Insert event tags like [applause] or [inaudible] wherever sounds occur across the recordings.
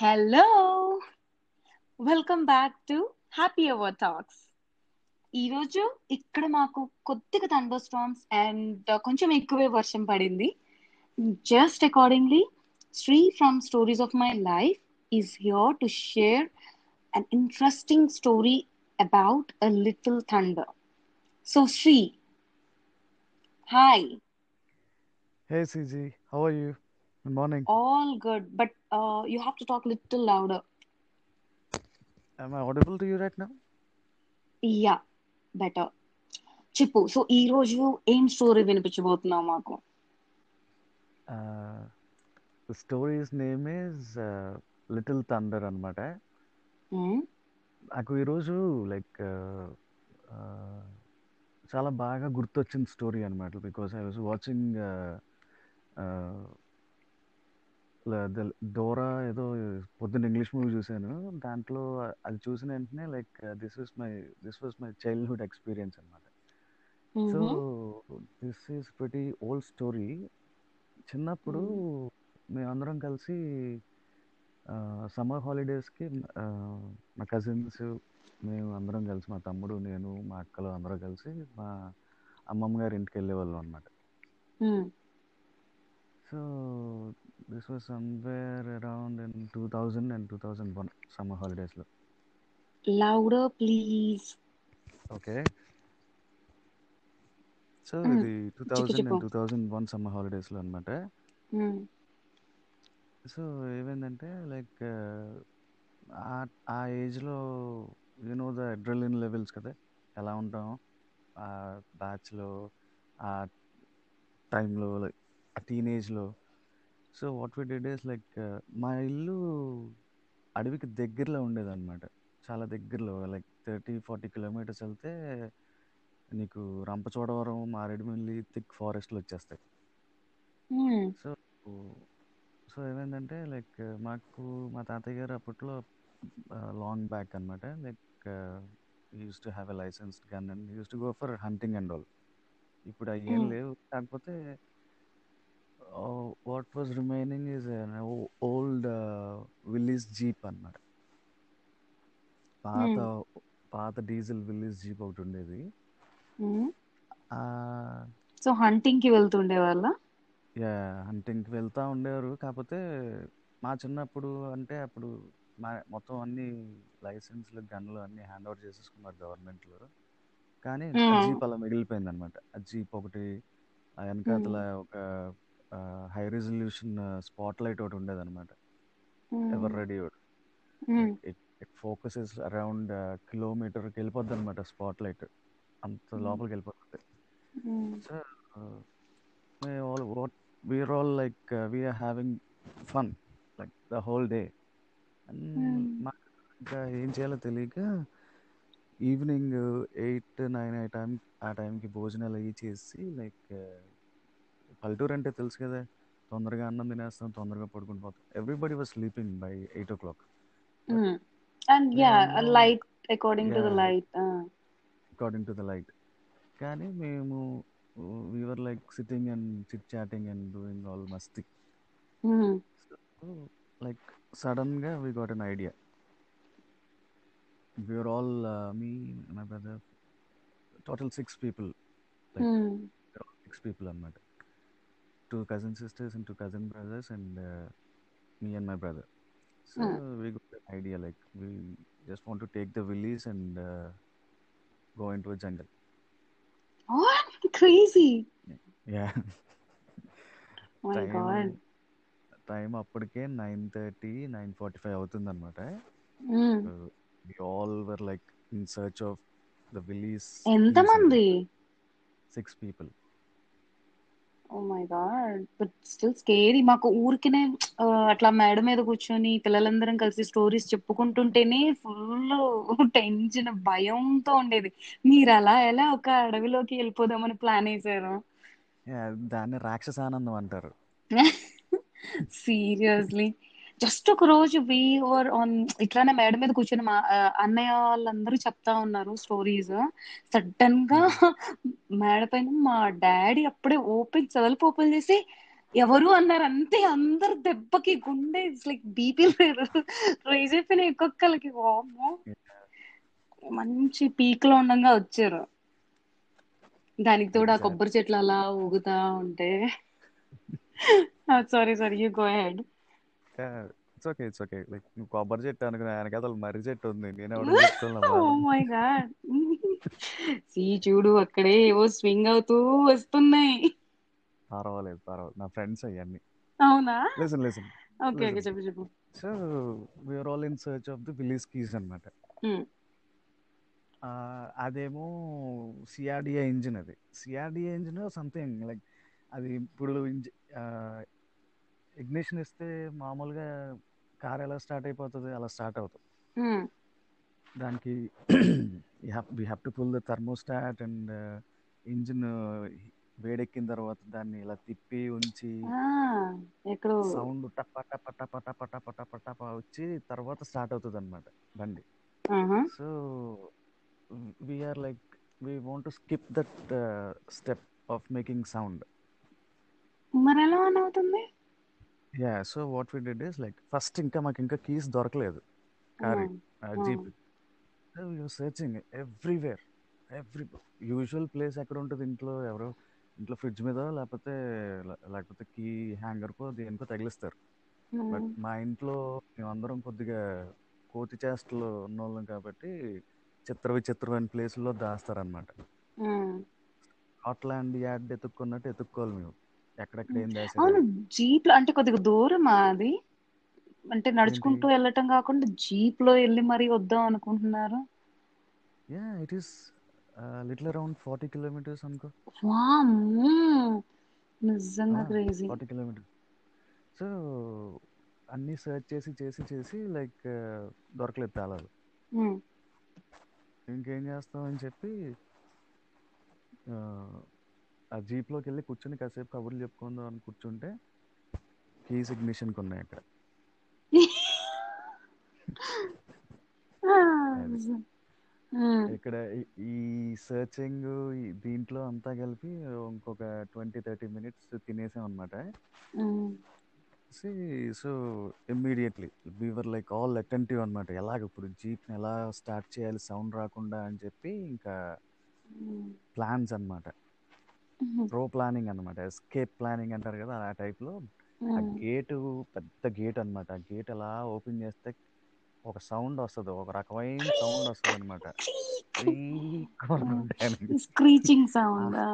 Hello welcome back to Happy Hour Talks ఈరోజు ఇక్కడ మాకు కొద్దిగా థండర్ స్టార్మ్స్ అండ్ కొంచెం ఎక్కువే వర్షం పడింది. Just accordingly Sri from stories of my life is here to share an interesting story about a little thunder so Sri hi Hey CG, how are you? Good morning. all good, but uh, you have to talk a little louder. Am I audible to you right now? Yeah, better. చెప్పు so ఈ రోజు ఏం story వినిపించబోతున్నావు మాకు Uh, name is uh, Little Thunder అనమాట Hmm? నాకు ఈరోజు like చాలా బాగా గుర్తొచ్చిన స్టోరీ అనమాట because I was watching Dora ఏదో పొద్దున్న ఇంగ్లీష్ మూవీ చూశాను దాంట్లో అది చూసిన వెంటనే like this is my this was my childhood experience అనమాట so. This is pretty old story చిన్నప్పుడు. మేమందరం కలిసి సమ్మర్ హాలిడేస్కి మా కజిన్స్ మేము అందరం కలిసి మా తమ్ముడు నేను మా అక్కలు అందరం కలిసి మా అమ్మమ్మ గారి ఇంటికి వెళ్ళేవాళ్ళం అనమాట. So this was somewhere around in two thousand and two thousand one summer హాలిడేస్లో Louder, please. Okay so. ఇది two thousand and two thousand one summer హాలిడేస్లో అనమాట. సో ఏమైందంటే లైక్ ఆ ఆ ఏజ్లో యూనో ద అడ్రలిన్ లెవెల్స్ కదా ఎలా ఉంటాం ఆ బ్యాచ్లో ఆ టైంలో లైక్ ఆ టీనేజ్లో so what we did is like మా ఇల్లు అడవికి దగ్గరలో ఉండేదన్నమాట. చాలా దగ్గరలో లైక్ థర్టీ ఫార్టీ కిలోమీటర్స్ వెళ్తే నీకు రంపచోడవరం మారేడుమిల్లి థిక్ ఫారెస్ట్లు వచ్చేస్తాయి. సో సో ఏమైందంటే లైక్ మాకు మా తాతయ్య గారు అప్పట్లో లాంగ్ బ్యాక్ అనమాట like used to have a licence gun and used to go for hunting and all ఇప్పుడు Hmm. లేవు. కాకపోతే what was remaining is old Willys jeep అన్నమాట పాత Hmm. పాత డీజిల్ విల్లీస్ జీప్ ఒకటి ఉండేది Hmm. సో హంటింగ్కి వెళ్తుండే వాళ్ళ యా హంటింగ్కి వెళ్తూ ఉండేవారు కాకపోతే మా చిన్నప్పుడు అంటే అప్పుడు మా మొత్తం అన్ని లైసెన్స్లు గన్లు అన్ని హ్యాండ్ ఓవర్ చేసేసుకున్నారు గవర్నమెంట్లో కానీ ఆ Hmm. జీప్ అలా మిగిలిపోయింది అనమాట ఆ జీప్ ఒకటి వెనకాతల Hmm. ఒక హై రెజల్యూషన్ స్పాట్ లైట్ ఒకటి ఉండేది అనమాట Eveready. It focuses around కిలోమీటర్కి వెళ్ళిపోద్ది అనమాట స్పాట్ లైట్ అంత. లోపలికి వెళ్ళిపోతుంది. So we are having fun like the whole day and Hmm. మాకు ఇంకా ఏం చేయాలో తెలియక ఈవినింగ్ ఎయిట్ నైన్ ఆ టైం ఆ టైంకి భోజనాలు అవి చేసి లైక్ పల్లెటూరు అంటే తెలుసు కదా తొందరగా అన్నం తినేస్తాం తొందరగా పడుకుని పోతాం everybody was sleeping by eight o'clock but Hmm. And yeah, a మేము light according to yeah the light. Uh. According to the light కానీ మేము we are like sitting and chit chatting and doing all Masti like సడన్గా we got an idea we are all me my brother total six people like Hmm. Six people అనమాట two cousin sisters and two cousin brothers and me and my brother so Hmm. We got idea like we just want to take the Willys and go into jungle What? Crazy. Yeah [laughs] My time God. Time అప్పటికే nine thirty nine forty five అవుతుందన్నమాట Hmm. We all were like in search of the Willys ఎంతమంది six people oh my God but still scary మాకు ఊరికినే అట్లా మేడ మీద కూర్చొని పిల్లలందరం కలిసి స్టోరీస్ చెప్పుకుంటుంటేనే ఫుల్ టెన్షన్ భయంతో ఉండేది. మీరు అలా ఎలా ఒక అడవిలోకి వెళ్ళిపోదామని ప్లాన్ వేసారు దాన్ని రాక్షసానందం అంటారు. [laughs] సీరియస్లీ జస్ట్ ఒక రోజు వి వర్ ఆన్ ఇట్లానే మేడ మీద కూర్చొని మా అన్నయ్య వాళ్ళందరూ చెప్తా ఉన్నారు స్టోరీస్ సడన్గా మేడ పైన మా డాడీ అప్పుడే ఓపెన్ సెవెల్ప్ ఓపెన్ చేసి ఎవరు? అన్నారు. అంతే అందరు దెబ్బకి గుండె లైక్ బీపీ రైజ్ అయిపోయినాయి ఒక్కొక్కరికి మంచి పీక్లో ఉండగా వచ్చారు. దానికి తోడు ఆ. కొబ్బరి చెట్లు అలా ఊగుతా ఉంటే. Sorry sorry you go ahead it's okay it's okay like నువ్వు కొబ్బరి చెట్టు అనుకున్నా వెనకాల మర్రి చెట్టు ఉంది. నేను ఎవరు గాడ్ సీ చూడు అక్కడే ఏవో స్వింగ్ అవుతూ వస్తున్నాయి. పర్వాలేదు పర్వాలేదు. నా ఫ్రెండ్స్ అవన్నీ. అవునా? Listen listen okay okay. చెప్పు చెప్పు. So we are all in search of the Willys keys అనమాట. అదేమో సిఆర్డిఏ ఇంజిన్ అది. సిఆర్డిఏ ఇంజిన్ సంథింగ్ లైక్ అది ఇప్పుడు ఇగ్నిషన్ ఇస్తే మామూలుగా కార్ ఎలా స్టార్ట్ అయిపోతుంది అలా స్టార్ట్ అవుతుంది Hmm. దానికి we have to pull the thermostat and engine వేడెక్కిన తర్వాత దాన్ని ఇలా తిప్పి ఉంచి సౌండ్ టప టప టప టప టప టప టప వచ్చి తర్వాత స్టార్ట్ అవుతుంది అనమాట బండి. So we are like we want to skip that step of making sound మరి ఎలా అవుతుంది? Yeah so what we did is like first ఇంకా మాకు ఇంకా కీస్ దొరకలేదు car jeep searching everywhere every usual place ఎక్కడ ఉంటుంది ఇంట్లో ఎవరో ఇంట్లో ఫ్రిడ్జ్ మీద లేకపోతే లేకపోతే కీ హ్యాంగర్కో దేనికో తగిలిస్తారు. But Hmm. మా ఇంట్లో మేమందరం కొద్దిగా కోతి చేష్టలు ఉన్నోళ్ళం కాబట్టి చిత్ర విచిత్రమైన ప్లేసుల్లో దాస్తారనమాట. స్కాట్లాండ్ యార్డ్ ఎత్తుక్కున్నట్టు ఎత్తుక్కోవాలి మేము. ఎక్కడెక్కడ ఏం అవును జీప్లో అంటే కొద్దిగా దూరం అది అంటే నడుచుకుంటూ వెళ్ళటం కాకుండా జీప్లో వెళ్ళి మరీ వద్దాం అనుకుంటున్నారు. Yeah it is little around forty kilometres అనుకో. వామ్మో! నిజంగా క్రేజీ. ఫార్టీ కిలోమీటర్స్ సో అన్నీ సెర్చ్ చేసి చేసి చేసి లైక్ దొరకలేదు తాళాలు. ఇంకేం చేస్తామని చెప్పి ఆ, జీప్లోకి వెళ్ళి కూర్చొని కాసేపు కబుర్లు చెప్పుకుందాం అని కూర్చుంటే కీస్ ఇగ్నిషన్కి ఉన్నాయి అక్కడ ఇక్కడ ఈ- సర్చింగ్ దీంట్లో అంతా కలిపి ఇంకొక ట్వంటీ థర్టీ మినిట్స్ తినేసాం అనమాట so immediately we were like all attentive అనమాట ఎలాగ ఇప్పుడు జీప్ని ఎలా స్టార్ట్ చేయాలి సౌండ్ రాకుండా అని చెప్పి ఇంకా ప్లాన్స్ అన్నమాట. ప్రో ప్లానింగ్ అనమాట ఎస్కేప్ ప్లానింగ్ అంటారు కదా ఆ టైప్లో ఆ గేటు పెద్ద గేట్ అన్నమాట. ఆ గేట్ అలా ఓపెన్ చేస్తే ఒక సౌండ్ వస్తుంది. ఒక రకమైన సౌండ్ వస్తుంది అనమాట [laughs] స్క్రీచింగ్ సౌండ్ ఆ.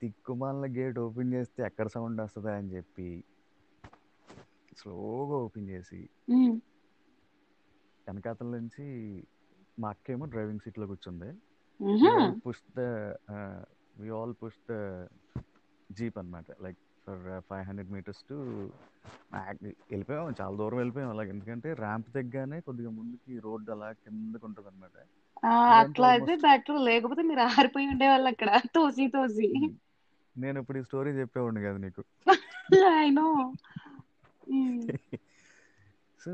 దిక్కుమాలిన గేట్ ఓపెన్ చేస్తే ఎక్కడ సౌండ్ వస్తుందా అని చెప్పి స్లోగా ఓపెన్ చేసి వెనకాతల నుంచి మా అక్కేమో డ్రైవింగ్ సీట్లో కూర్చుంది. Push the we all push the jeep అనమాట like for five hundred metres to వెళ్ళిపోయాం చాలా దూరం వెళ్ళిపోయాం. అలాగే ఎందుకంటే ర్యాంప్ దగ్గరనే కొద్దిగా ముందుకి రోడ్ అలా కిందకి ఉంటుంది అనమాట అట్లా అయితే బెటర్ లేకపోతే మీరు ఆరిపోయి ఉండేవాళ్ళు అక్కడ. తోసి తోసి. నేను ఇప్పుడు ఈ స్టోరీ చెప్పేవాడిని కదా నీకు. ఐ నో సో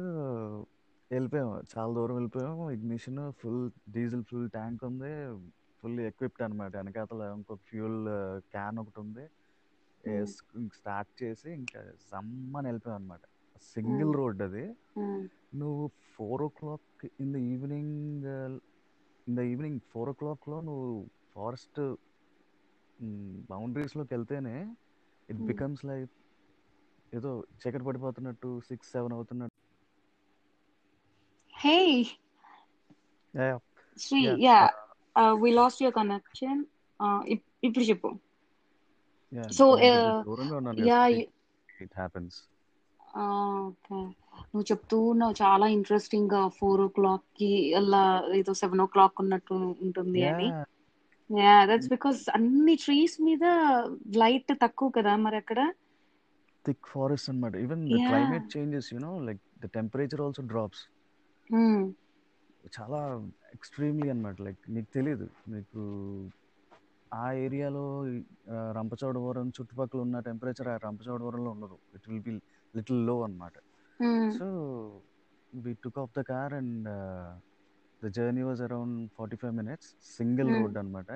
వెళ్ళిపోయాం. చాలా దూరం వెళ్ళిపోయాం. Ignition full diesel full tank ఉంది. ఫుల్ ఎక్విప్డ్ అనమాట వెనకాతల ఇంకొక ఫ్యూల్ క్యాన్ ఒకటి ఉంది స్టార్ట్ చేసి ఇంకా జమ్మని వెళ్ళిపోయాం అనమాట సింగిల్ రోడ్ అది. నువ్వు four o'clock in the evening in the evening four ఓ క్లాక్లో నువ్వు ఫారెస్ట్ బౌండరీస్లోకి వెళ్తేనే ఇట్ బికమ్స్ లైక్ ఏదో చీకటి పడిపోతున్నట్టు సిక్స్ సెవెన్ అవుతున్నట్టు. Hey! Yeah. We lost your connection ఇప్పుడు చెప్పు so yeah it happens okay నువ్వు చెప్తూ ఉన్నావు చాలా ఇంట్రెస్టింగ్గా ఫోర్ ఓ క్లాక్కి అలా ఏదో సెవెన్ ఓ క్లాక్ ఉన్నట్టు ఉంటుంది అని. యా దట్స్ బికాస్ అన్ని ట్రీస్ మీద లైట్ తక్కువ కదా మరి అక్కడ? థిక్ ఫారెస్ట్ అనమాట even the climate changes you know like the temperature also drops చాలా ఎక్స్ట్రీమ్లీ అనమాట లైక్ నీకు తెలియదు నీకు ఆ ఏరియాలో రంపచోడవరం చుట్టుపక్కల ఉన్న టెంపరేచర్ ఆ రంపచోడవరంలో ఉండదు. ఇట్ విల్ బి లిటిల్లో అనమాట so we took off the car and the journey was around forty five minutes single road అనమాట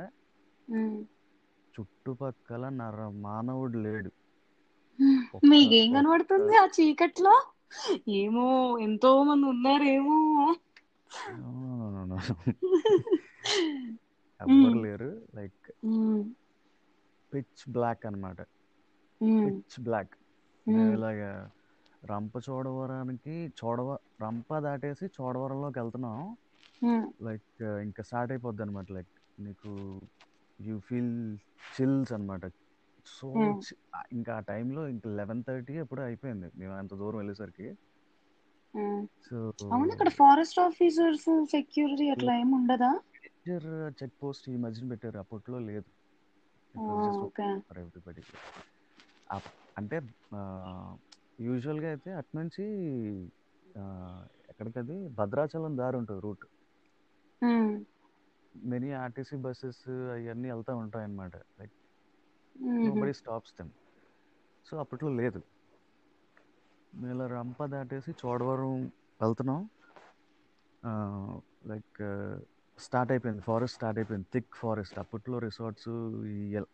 చుట్టుపక్కల నర మానవుడు లేడు. ఒక్క మీకేం కనబడుతుంది ఆ చీకట్లో? ఏమో ఎంతో మంది ఉన్నారేమో. ఎవ్వరు మ్మ్. [laughs] లేరు లైక్. పిచ్ బ్లాక్ అన్నమాట మ్మ్. Pitch black. ఇలాగా రంప చోడవరానికి చోడవ రంప దాటేసి చోడవరంలోకి వెళ్తున్నాం. లైక్ ఇంకా స్టార్ట్ అయిపోద్ది అనమాట లైక్ నీకు యూ ఫీల్ చిల్స్ అనమాట సో. ఇంకా ఆ టైంలో ఇంకా లెవెన్ థర్టీ ఎప్పుడు అయిపోయింది మేము అంత దూరం వెళ్ళేసరికి. సో అవును అక్కడ ఫారెస్ట్ ఆఫీసర్స్ సెక్యూరిటీ అట్లా ఏమి ఉండదా? మేజర్ చెక్ పోస్ట్ ఈ మధ్యన పెట్టారు అప్పట్లో లేదు. ఎవ్రీబడి అంటే యూజువల్గా అయితే అటునుంచి ఆ, ఎక్కడికది? భద్రాచలం దారి ఉంటుంది రూట్. మెనీ ఆర్టీసీ బస్సెస్ అవన్నీ వెళ్తూ ఉంటాయి అన్నమాట like no hmm. Buddy stops them so అప్పట్లో లేదు. మేము ఇలా రంప దాటేసి చోడవరం వెళ్తున్నాం. లైక్ స్టార్ట్ అయిపోయింది ఫారెస్ట్ స్టార్ట్ అయిపోయింది థిక్ ఫారెస్ట్. అప్పట్లో రిసార్ట్స్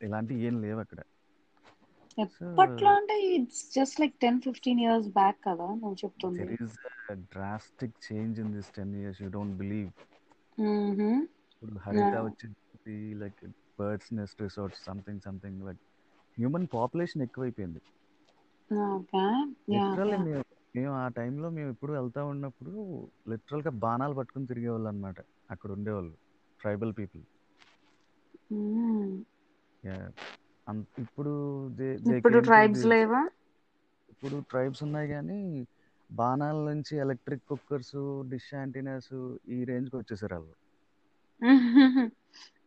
ఇలాంటివి ఏం లేవు అక్కడ. ఎప్పట్లో అంటే it's just like ten fifteen years back కదా నువ్వు చెప్తుంది. There is drastic change in this ten years you don't believe. ఇప్పుడు హరిత. వచ్చింది like birds nest resorts something something like human population ఎక్కువైపోయింది. ఓకే. లిటరల్లీ మేము మేము ఆ టైంలో మేము ఎప్పుడు వెళ్తా ఉన్నప్పుడు లిటరల్గా బాణాలు పట్టుకుని తిరిగేవాళ్ళు అనమాట అక్కడ ఉండేవాళ్ళు. Tribal people. ఇప్పుడు దే దే ఇప్పుడు కేమ్ టు ట్రైబ్స్ లేవా? ఇప్పుడు ట్రైబ్స్ ఉన్నాయి కానీ బాణాల నుంచి ఎలక్ట్రిక్ కుక్కర్స్ డిష్ యాంటీనాస్ ఈ రేంజ్కి వచ్చేసారు వాళ్ళు.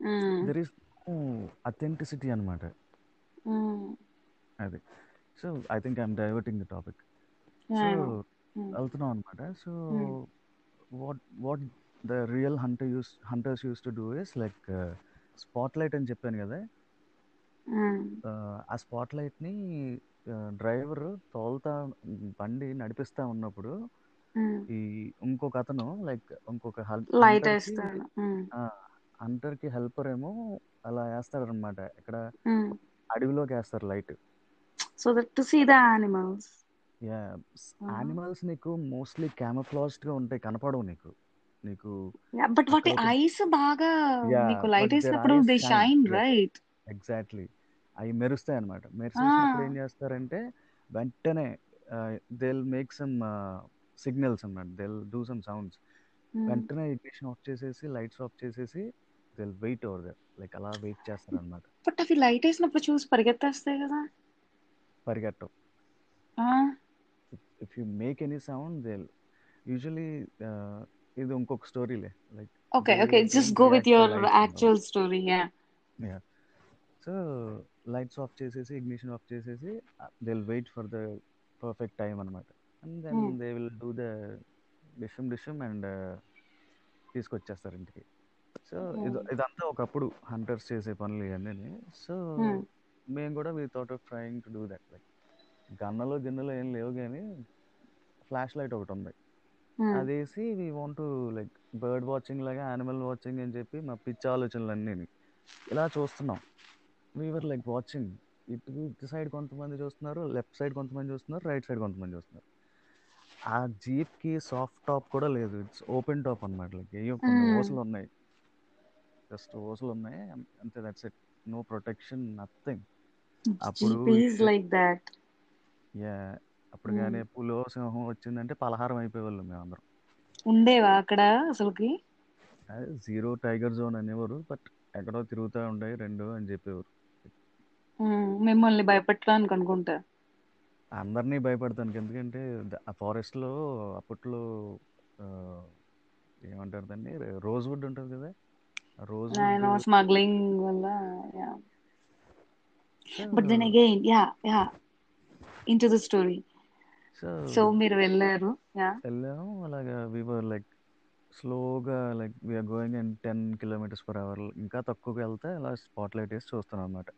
మ్మ్. దెర్ ఈస్ అథెంటిసిటీ అనమాట మ్మ్. అది. So I think I'm diverting the topic so. Hmm. వెళ్తున్నాం అనమాట so. What what the real hunter use hunters use to do is like spot light అని చెప్పాను కదా మ్మ్. ఆ స్పాట్ లైట్ని డ్రైవర్ తోలుతా బండి నడిపిస్తా ఉన్నప్పుడు మ్మ్. ఈ ఇంకొక అతను లైక్ ఇంకొక లైట్ వేస్తాడు మ్మ్. హంటర్కి హెల్పర్ ఏమో అలా వేస్తాడనమాట ఇక్కడ మ్మ్. అడవిలోకి వేస్తారు light so that to see the animals. Yeah animals నీకు మోస్ట్లీ క్యామఫ్లాజ్డ్గా ఉంటాయి కనపడవు నీకు. నీకు బట్ వాటి ఐస్ బాగా నీకు లైట్ వేసినప్పుడు దే షైన్ రైట్ ఎగ్జాక్ట్లీ అవి మెరుస్తాయి అనమాట మెరిసేసినప్పుడు ఏం చేస్తారంటే వెంటనే దే మేక్ సమ్ సిగ్నల్స్ అనమాట దే డూ సమ్ సౌండ్స్ వెంటనే ఇగ్నిషన్ ఆఫ్ చేసేసి లైట్స్ ఆఫ్ చేసేసి they wait over there like అలా వెయిట్ చేస్తారు అనమాట బట్ అవి లైట్ వేసినప్పుడు చూసి పరిగెత్తేస్తాయి కదా. పరిగెట్టం ఆ, if you make any sound they usually ఇది ఇంకొక స్టోరీలే like okay okay just go with your actual story yeah yeah so lights off చేసేసి ఇగ్నిషన్ ఆఫ్ చేసేసి they will wait for the perfect time అనమాట and then they will do the dishum dishum and తీసుకొచ్చేస్తారు ఇంటికి. So ఇది ఇదంతా ఒకప్పుడు hunters చేసే పనులు ఇవన్నీ సో మేము కూడా we thought of trying to do that like గన్నలో గిన్నెలో ఏం లేవు కానీ ఫ్లాష్ లైట్ ఒకటి ఉంది. అది వేసి we want to like bird watching లాగా యానిమల్ వాచింగ్ అని చెప్పి మా పిచ్చి ఆలోచనలు అన్నీ ఇలా చూస్తున్నాం. వీవర్ లైక్ వాచింగ్ ఇటు ఇటు సైడ్ కొంతమంది చూస్తున్నారు లెఫ్ట్ సైడ్ కొంతమంది చూస్తున్నారు రైట్ సైడ్ కొంతమంది చూస్తున్నారు. ఆ జీప్కి సాఫ్ట్ టాప్ కూడా లేదు. ఇట్స్ ఓపెన్ టాప్ అనమాట లైక్ ఏయో కొన్ని ఓసలు ఉన్నాయి. జస్ట్ ఓసలు ఉన్నాయి. అంతే that's it no protection nothing అప్పుడు లైక్ దాట్ యా అప్పుడు కానీ పులో సింహం వచ్చిందంటే పలహారం అయిపోయేవాళ్ళు మేము అందరం ఉండేవా అక్కడ అసలుకి? జీరో టైగర్ జోన్ అనేవారు బట్ ఎక్కడో తిరుగుతూ ఉంటాయి రెండు అని చెప్పేవారు. మిమ్మల్ని భయపెట్టడానికి అనుకుంటా? అందరినీ భయపడతాను ఎందుకంటే ఆ ఫారెస్ట్లో అప్పట్లో ఏమంటారు దాన్ని? రోజ్ వుడ్ ఉంటుంది కదా? రోజ్ స్మగ్లింగ్ వల్ల but then again yeah yeah into the story so మీరు వెళ్ళారు వెళ్ళాము. అలాగా వీవర్ లైక్ స్లోగా like we're going in ten kilometers per hour ఇంకా తక్కువగా వెళ్తే అలా స్పాట్ లైట్ వేసి చూస్తున్నాం అనమాట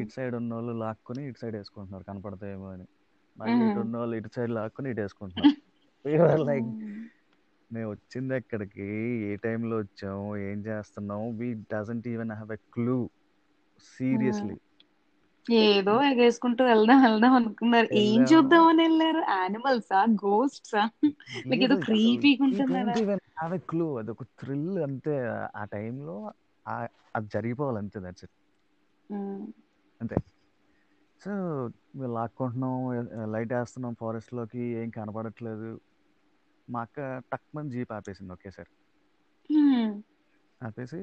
ఇటు సైడ్ ఉన్న వాళ్ళు లాక్కుని ఇటు సైడ్ వేసుకుంటున్నారు. కనపడతాయేమో అని. మళ్ళీ ఇటు ఉన్న వాళ్ళు ఇటు సైడ్ లాక్కుని ఇటు వేసుకుంటున్నారు. [laughs] లైక్ మేము వచ్చింది ఎక్కడికి? ఏ టైంలో వచ్చాము? ఏం చేస్తున్నాము? We doesn't even have a clue seriously ఏదో [laughs] ఎగేసుకుంటూ వెళ్దాం వెళ్దాం అనుకున్నారు. ఏం వెళ్ళాము చూద్దామని వెళ్ళారు? యానిమల్సా గోస్ట్సా మీకు ఏదో క్రీపీగా ఉంటుందా ఎ క్లూ అదొక థ్రిల్ అంతే. ఆ టైంలో అది జరిగిపోవాలి అంతే దట్స్ ఇట్ అంతే. సో మేము లాక్కుంటున్నాం లైట్ వేస్తున్నాం ఫారెస్ట్లోకి ఏం కనపడట్లేదు. మా అక్క టక్ మంది జీప్ ఆపేసింది ఒకేసారి. ఆపేసి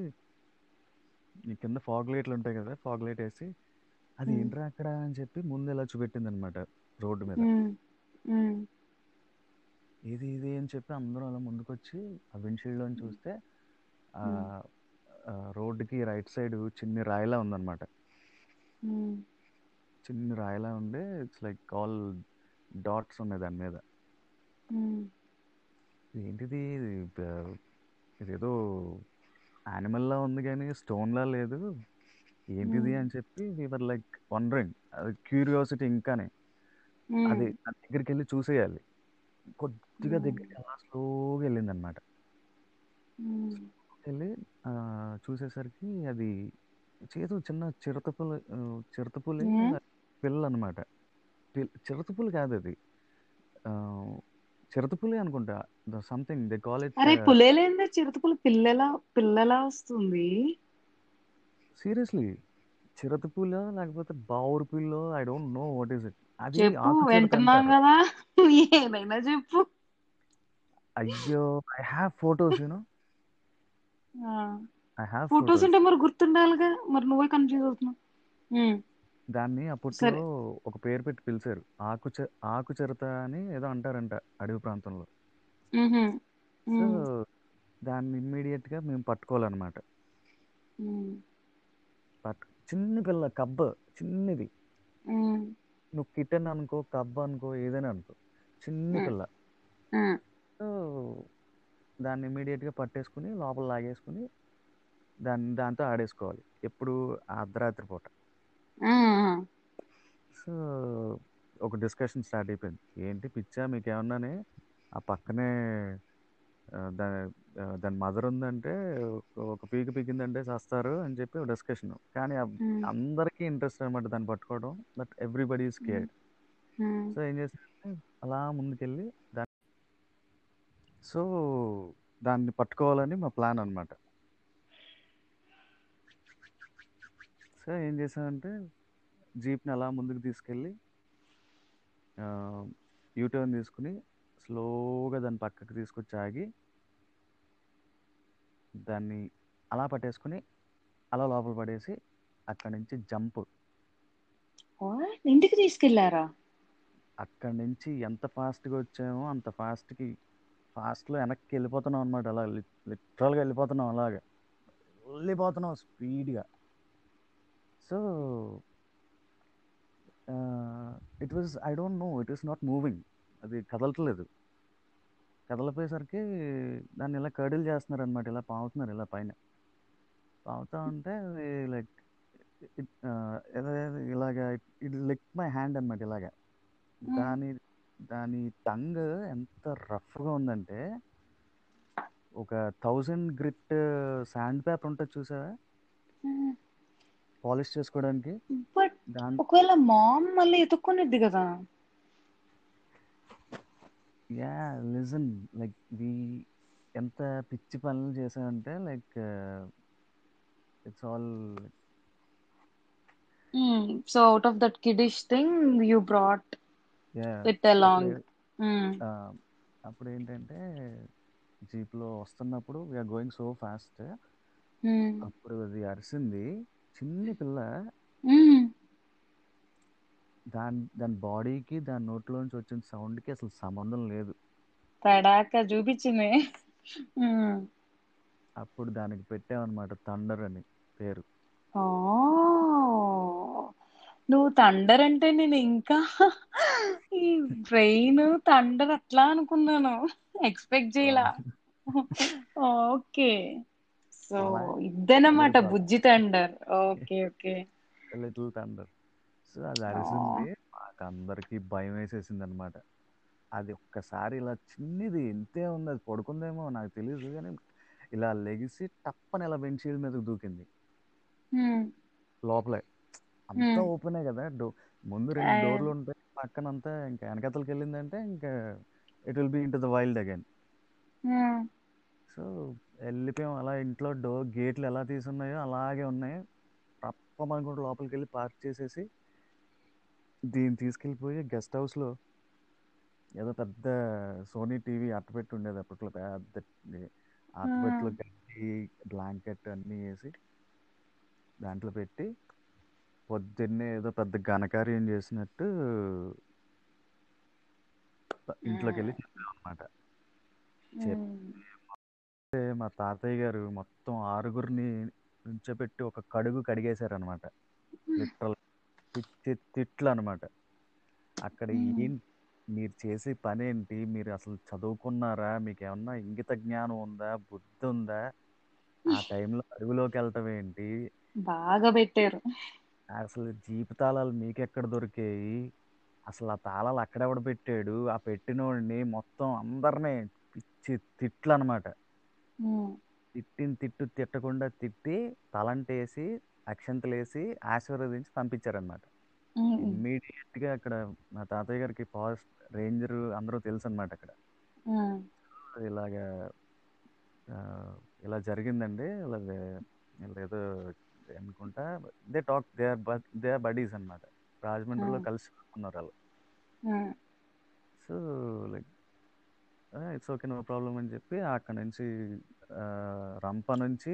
కింద ఫాగ్ లైట్లు ఉంటాయి కదా ఫాగ్ లైట్ వేసి అది ఏంట్రా అక్కడ అని చెప్పి ముందు ఇలా చూపెట్టింది అనమాట రోడ్డు మీద. ఇది ఇది అని చెప్పి అందరం అలా ముందుకొచ్చి ఆ విండ్షీల్డ్లో చూస్తే ఆ ఆ, రోడ్డుకి రైట్ సైడ్ చిన్ని రాయిలా ఉందన్నమాట చిన్ని రాయిలా ఉండే ఇట్స్ లైక్ ఆల్ డాట్స్ ఉన్నాయి దాని మీద. ఏంటిది? ఇది ఇదేదో యానిమల్లా ఉంది కానీ స్టోన్లా లేదు. ఏంటిది అని చెప్పి వీఆర్ లైక్ వండరింగ్ అది క్యూరియాసిటీ ఇంకానే. అది దగ్గరికి వెళ్ళి చూసేయాలి. కొద్దిగా దగ్గరికి అలా స్లోగా వెళ్ళింది అనమాట వెళ్ళి చూసేసరికి అది చేదు చిన్న చిరుతపులి చిరుతపులి పిల్ల అనమాట చిరుతపులి కాదు అది. చిరుతపులి అనుకుంటా. సంథింగ్ దే కాల్ ఇట్ అరే పులేలేందే చిరుతపులు పిల్లలా పిల్లలా వస్తుంది. సీరియస్లీ చిరుతపులో లేకపోతే బావురు pillow I don't know what is it. అది వింటున్నాం కదా? ఏదైనా చెప్పు. అయ్యో I have photos you know I have photos ఉంటే మరి గుర్తుండాలిగా? మరి నువ్వే కన్ఫ్యూజ్ అవుతున్నావు. దాన్ని అప్పట్లో ఒక పేరు పెట్టి పిలిచారు. ఆకు ఆకు చిరుత అని ఏదో అంటారంట అడవి ప్రాంతంలో. సో దాన్ని ఇమ్మీడియట్గా మేము పట్టుకోవాలన్నమాట. చిన్న పిల్ల కబ్బ చిన్నది. నువ్వు కిటన్ అనుకో కబ్బ అనుకో ఏదైనా అనుకో. చిన్ని పిల్ల. దాన్ని immediate గా పట్టేసుకుని లోపల లాగేసుకుని దాన్ని దాంతో ఆడేసుకోవాలి. ఎప్పుడు అర్ధరాత్రి పూట. సో ఒక డిస్కషన్ స్టార్ట్ అయిపోయింది. ఏంటి పిచ్చా మీకు ఏమన్నానే ఆ పక్కనే ఆ, దాని ఆ, దాని మదర్ ఉందంటే ఒక ఒక పీక పీకిందంటే చేస్తారు అని చెప్పి డిస్కషన్ కానీ ఉమ్, అందరికీ ఇంట్రెస్ట్ అనమాట దాన్ని పట్టుకోవడం. But everybody um, cared um, so ఏం చేస్తారంటే అలా ముందుకెళ్ళి దాన్ని సో దాన్ని పట్టుకోవాలని మా ప్లాన్ అనమాట సో ఏం చేసామంటే జీప్ని అలా ముందుకు తీసుకెళ్ళి యూటర్న్ తీసుకుని స్లోగా దాన్ని పక్కకు తీసుకొచ్చి ఆగి దాన్ని అలా పట్టేసుకుని అలా లోపల పడేసి అక్కడి నుంచి జంప్? ఇంటికి తీసుకెళ్ళారా? అక్కడి నుంచి ఎంత ఫాస్ట్గా వచ్చామో అంత ఫాస్ట్కి ఫాస్ట్లో వెనక్కి వెళ్ళిపోతున్నాం అనమాట అలా లిటరల్గా వెళ్ళిపోతున్నాం అలాగా. వెళ్ళిపోతున్నాం స్పీడ్గా. So it was I don't know it is not moving. అది కదలట్లేదు. కదలపోయేసరికి దాన్ని ఇలా కర్డిల్ చేస్తున్నారు అనమాట ఇలా పావుతున్నారు ఇలా పైన. పావుతా ఉంటే లైక్ ఇలాగా ఇట్ లెక్ మై హ్యాండ్ అనమాట ఇలాగా. దాని దాని టంగ్ ఎంత రఫ్గా ఉందంటే ఒక థౌజండ్ గ్రిట్ శాండ్ పేపర్ ఉంటుంది చూసావా. పాలిష్ చేసుకోవడానికి. ఒకవేళ మామ్ మళ్ళీ ఎత్తుక్కునిద్ది కదా? యా లిజన్ లైక్ వి ఎంత పిచ్చి పనులు చేసామంటే like it's all so out of that kiddish thing you brought it along అప్పుడు ఏంటంటే జీప్లో వస్తున్నప్పుడు వీఆర్ గోయింగ్ సో ఫాస్ట్ అప్పుడు అది అరిసింది. చిన్ని పిల్ల దాని దాని బాడీకి దాని నోట్లోంచి వచ్చిన సౌండ్కి అసలు సంబంధం లేదు. తడాక చూపించింది. అప్పుడు దానికి పెట్టామన్నమాట థండర్ అని పేరు. నువ్వు థండర్ అంటే నేను ఇంకా ఈ బ్రెయిన్ థండర్ అట్లా అనుకున్నాను. ఎక్స్పెక్ట్ చేయలా. ఓకే. సో ఇద్దనమాట బుజ్జి thunder okay okay. Little thunder so అది అరిసింది మాకు అందరికి భయం వేసేసింది అనమాట అది ఒక్కసారి ఇలా చిన్నది ఇంతే ఉంది అది పడుకుందేమో నాకు తెలియదు కానీ ఇలా లెగిసి టప్పని ఇలా విండ్షీల్డ్ మీదకి దూకింది. లోపలే. అంతా ఓపెనే కదా డో ముందు రెండు డోర్లు ఉంటాయి పక్కనంతా ఇంకా వెనకతలకి వెళ్ళిందంటే ఇంకా it will be in to the wild again. So వెళ్ళిపోయాం. అలా ఇంట్లో డోర్ గేట్లు ఎలా తీసున్నాయో అలాగే ఉన్నాయి. తప్పమనుకుంటూ లోపలికి వెళ్ళి పార్క్ చేసేసి దీన్ని తీసుకెళ్ళిపోయి గెస్ట్ హౌస్లో ఏదో పెద్ద సోనీ టీవీ అట్టపెట్టి ఉండేది అప్పట్లో. పెద్ద అట్టపెట్టులో గడ్డి బ్లాంకెట్ అన్నీ వేసి దాంట్లో పెట్టి పొద్దున్నే ఏదో పెద్ద ఘనకార్యం చేసినట్టు ఇంట్లోకి వెళ్ళి చెప్తే మా తాతయ్య గారు మొత్తం ఆరుగురిని నుంచోబెట్టి ఒక కడుగు కడిగేశారనమాట [laughs] లిటరల్ పిచ్చి తిట్లు అనమాట అక్కడ ఏం మీరు చేసే పని ఏంటి మీరు అసలు చదువుకున్నారా? మీకు ఏమన్నా ఇంగిత జ్ఞానం ఉందా? బుద్ధి ఉందా? ఆ టైంలో అడవిలోకి వెళ్ళటం ఏంటి? బాగా పెట్టారు. అసలు జీపు తాళాలు మీకెక్కడ దొరికాయి? అసలు ఆ తాళాలు అక్కడెవడ పెట్టాడు? ఆ పెట్టినోడిని మొత్తం అందరినీ పిచ్చి తిట్లు అనమాట తిట్టిన తిట్టు తిట్టకుండా తిట్టి తలంటేసి అక్షంతలేసి ఆశీర్వదించి పంపించారనమాట ఉమ్, ఇమ్మీడియట్గా అక్కడ మా తాతయ్య గారికి ఫారెస్ట్ రేంజర్ అందరూ తెలుసు అనమాట అక్కడ ఇలాగా ఇలా జరిగిందండి. ఇలా ఏదో అనుకుంటా they talk they are they are buddies అనమాట రాజమండ్రిలో కలిసి ఉన్నారు వాళ్ళు. So like it's okay no problem అని చెప్పి అక్కడ నుంచి రంప నుంచి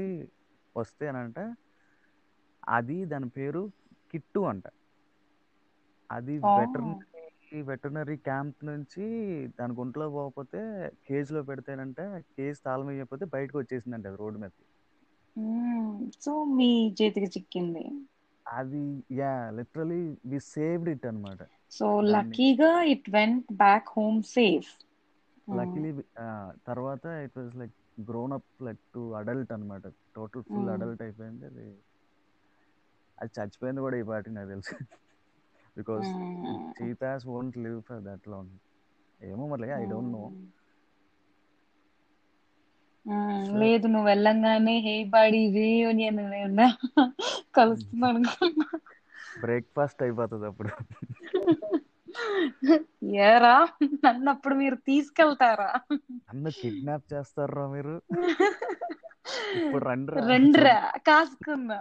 వస్తే అని అంటే అది దాని పేరు కిట్టు అంట. అది వెటర్నరీ వెటర్నరీ క్యాంప్ నుంచి దాని గుంట్లో పోకపోతే కేజ్లో పెడితేనంటే కేజ్ తాళం వేయకపోతే బయటకు వచ్చేసిందంట అది రోడ్డు మీద సో మీ చేతికి చిక్కింది. అది yeah literally we saved it అనమాట సో లక్కీగా it went back home safe. Luckily తర్వాత it was like grown up like to adult అనమాట టోటల్ ఫుల్ అడల్ట్ అయిపోయింది అది. అది చచ్చిపోయింది కూడా ఈ పాటికి నాకు తెలుసు. Because cheetahs won't live for that long ఏమో మరి ఐ డోంట్ నో లేదు నువ్వు వెళ్ళంగానే హే బాడీ రీయూనియన్ ఉన్నా కలుస్తుంది అనుకున్నా బ్రేక్ఫాస్ట్ అయిపోతుంది అప్పుడు. ఏరా నన్ను అప్పుడు మీరు తీసుకెళ్తారా? నన్ను కిడ్నాప్ చేస్తారా మీరు? ఇప్పుడు రండిరా. రండిరా కాసుకుందా.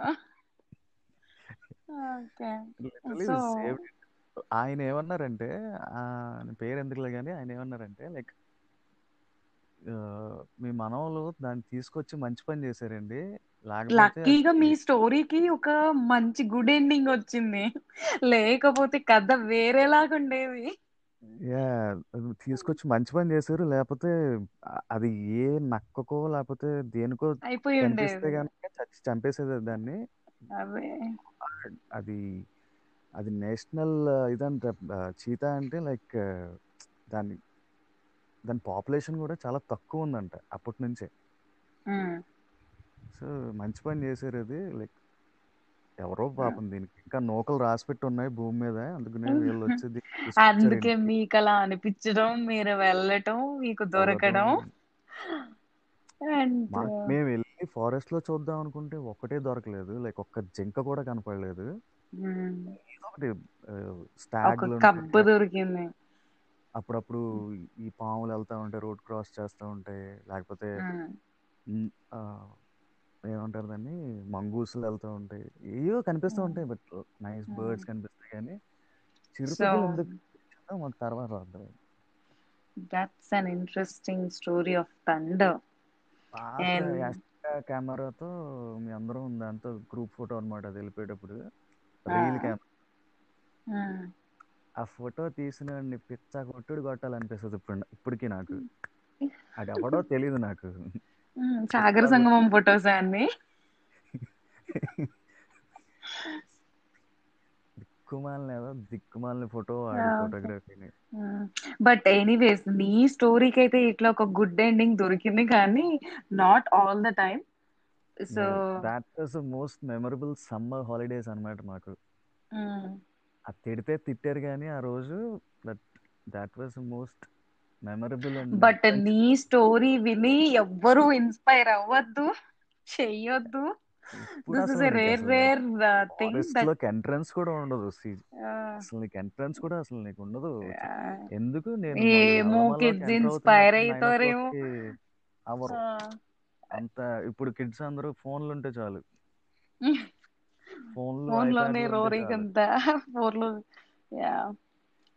ఓకే. సో ఆయన ఏమన్నారంటే ఆ, ఆయన పేరు ఎందుకులే కానీ ఆయన ఏమన్నారంటే లైక్ మీ మనవలు దాన్ని తీసుకొచ్చి మంచి పని చేశారండి. లేకపోతే లక్కీగా అసలు మీ స్టోరీకి ఒక మంచి గుడ్ ఎండింగ్ వచ్చింది. లేకపోతే కథ వేరేలాగా ఉండేది. యా తీసుకొచ్చి మంచి పని చేశారు. లేకపోతే అది ఏ నక్కకో లేకపోతే దేనికో అయిపోయి కనిపిస్తే ఉండేది. కనుక చచ్చి చంపేసేది దాన్ని. అదే. అది అది నేషనల్ ఇదంటే చీతా అంటే లైక్ దాని దాని పాపులేషన్ కూడా చాలా తక్కువ ఉందంట అప్పటి నుంచే. సో మంచి పని చేశారు అది లైక్ ఎవరో. పాపం దీనికి ఇంకా నూకలు రాసి పెట్టి ఉన్నాయి భూమి మీద అందుకనే వీళ్ళు వచ్చి దీన్ని తీసుకొచ్చారు అందుకే మీకు అలా అనిపించడం మీరు వెళ్ళటం మీకు దొరకడం. అండ్ మేము వెళ్ళి ఫారెస్ట్లో చూద్దాం అనుకుంటే ఒక్కటే దొరకలేదు. లైక్ ఒక్క జింక కూడా కనపడలేదు. ఒక కబ్బు దొరికింది. అప్పుడప్పుడు ఈ పాములు వెళ్తా ఉంటాయి రోడ్ క్రాస్ చేస్తూ ఉంటాయి లేకపోతే ఏమంటారు దాన్ని మంగూసులు వెళ్తూ ఉంటాయి ఏవో కనిపిస్తూ ఉంటాయి బట్ నైస్. బర్డ్స్ కనిపిస్తాయి కానీ సో చిరుతపులు ఎందుకు కనిపించిందో మాకు తర్వాత కెమెరాతో మీ అందరం దాంతో గ్రూప్ ఫోటో అనమాట అది వెళ్ళిపోయేటప్పుడు. Reel camera. ఆ. ఫోటో తీసిన పిచ్చ కొట్టుడు కొట్టాలనిపిస్తుంది ఇప్పుడు ఇప్పటికీ నాకు. అది ఎవడో తెలియదు నాకు. సాగర సంగమం ఫొటోస్ అన్ని [laughs] దిక్కుమాలిన ఏదో దిక్కుమాలిన ఫోటో ఫోటోగ్రఫీని బట్ ఎనీవేస్ నీ స్టోరీకి అయితే ఇట్లా ఒక గుడ్ ఎండింగ్ దొరికింది కానీ not all the time so that was most memorable summer holidays అన్నమాట మాకు. ఆ. తిడితే తిట్టారు కానీ ఆ రోజు but that was most memorable but నీ స్టోరీ విని ఎవ్వరూ ఇన్స్పైర్ అవ్వద్దు చెయ్యొద్దు. నీకు ఎంట్రన్స్ కూడా ఉండదు. అసలు నీకు ఎంట్రన్స్ కూడా అసలు నీకు ఉండదు. ఎందుకు? నేను అవరు అంత ఇప్పుడు కిడ్స్ అందరూ ఫోన్లు ఉంటే చాలు. ఫోన్లు ఫోన్లోనే ఐప్యాడ్లు ఉంటే రోరింగ్ అంతా. ఫోన్లో యా.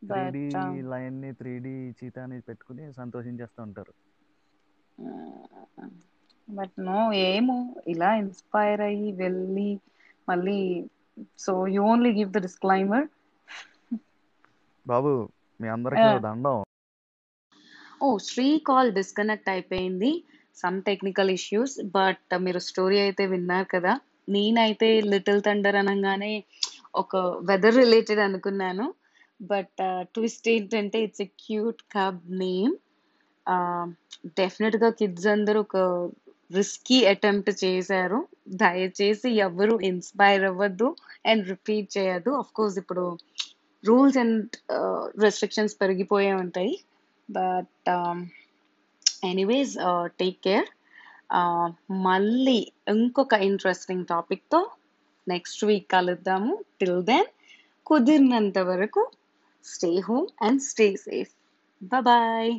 త్రీ లైన్ని త్రీ డి చీతాని పెట్టుకుని సంతోషించేస్తూ ఉంటారు. బట్ నో ఏమో. ఇలా ఇన్స్పైర్ అయ్యి వెళ్ళి మళ్ళీ so you only give the disclaimer. బాబు మీ అందరికి దండం. ఓ శ్రీ కాల్ డిస్కనెక్ట్ అయిపోయింది. సమ్ టెక్నికల్ ఇష్యూస్ బట్ మీరు స్టోరీ అయితే విన్నారు కదా. నేనైతే లిటిల్ థండర్ అనగానే ఒక వెదర్ రిలేటెడ్ అనుకున్నాను. బట్ ట్విస్ట్ ఏంటంటే it's a cute cub name డెఫినెట్గా కిడ్స్ అందరూ ఒక రిస్కీ అటెంప్ట్ చేశారు. దయచేసి ఎవరు ఇన్స్పైర్ అవ్వద్దు అండ్ రిపీట్ చేయొద్దు. అఫ్ కోర్స్ ఇప్పుడు రూల్స్ అండ్ రెస్ట్రిక్షన్స్ పెరిగిపోయే ఉంటాయి. బట్ ఎనీవేస్ టేక్ కేర్ మళ్ళీ ఇంకొక ఇంట్రెస్టింగ్ టాపిక్తో నెక్స్ట్ వీక్ కలుద్దాము. టిల్ దెన్ కుదిరినంత వరకు stay home and stay safe bye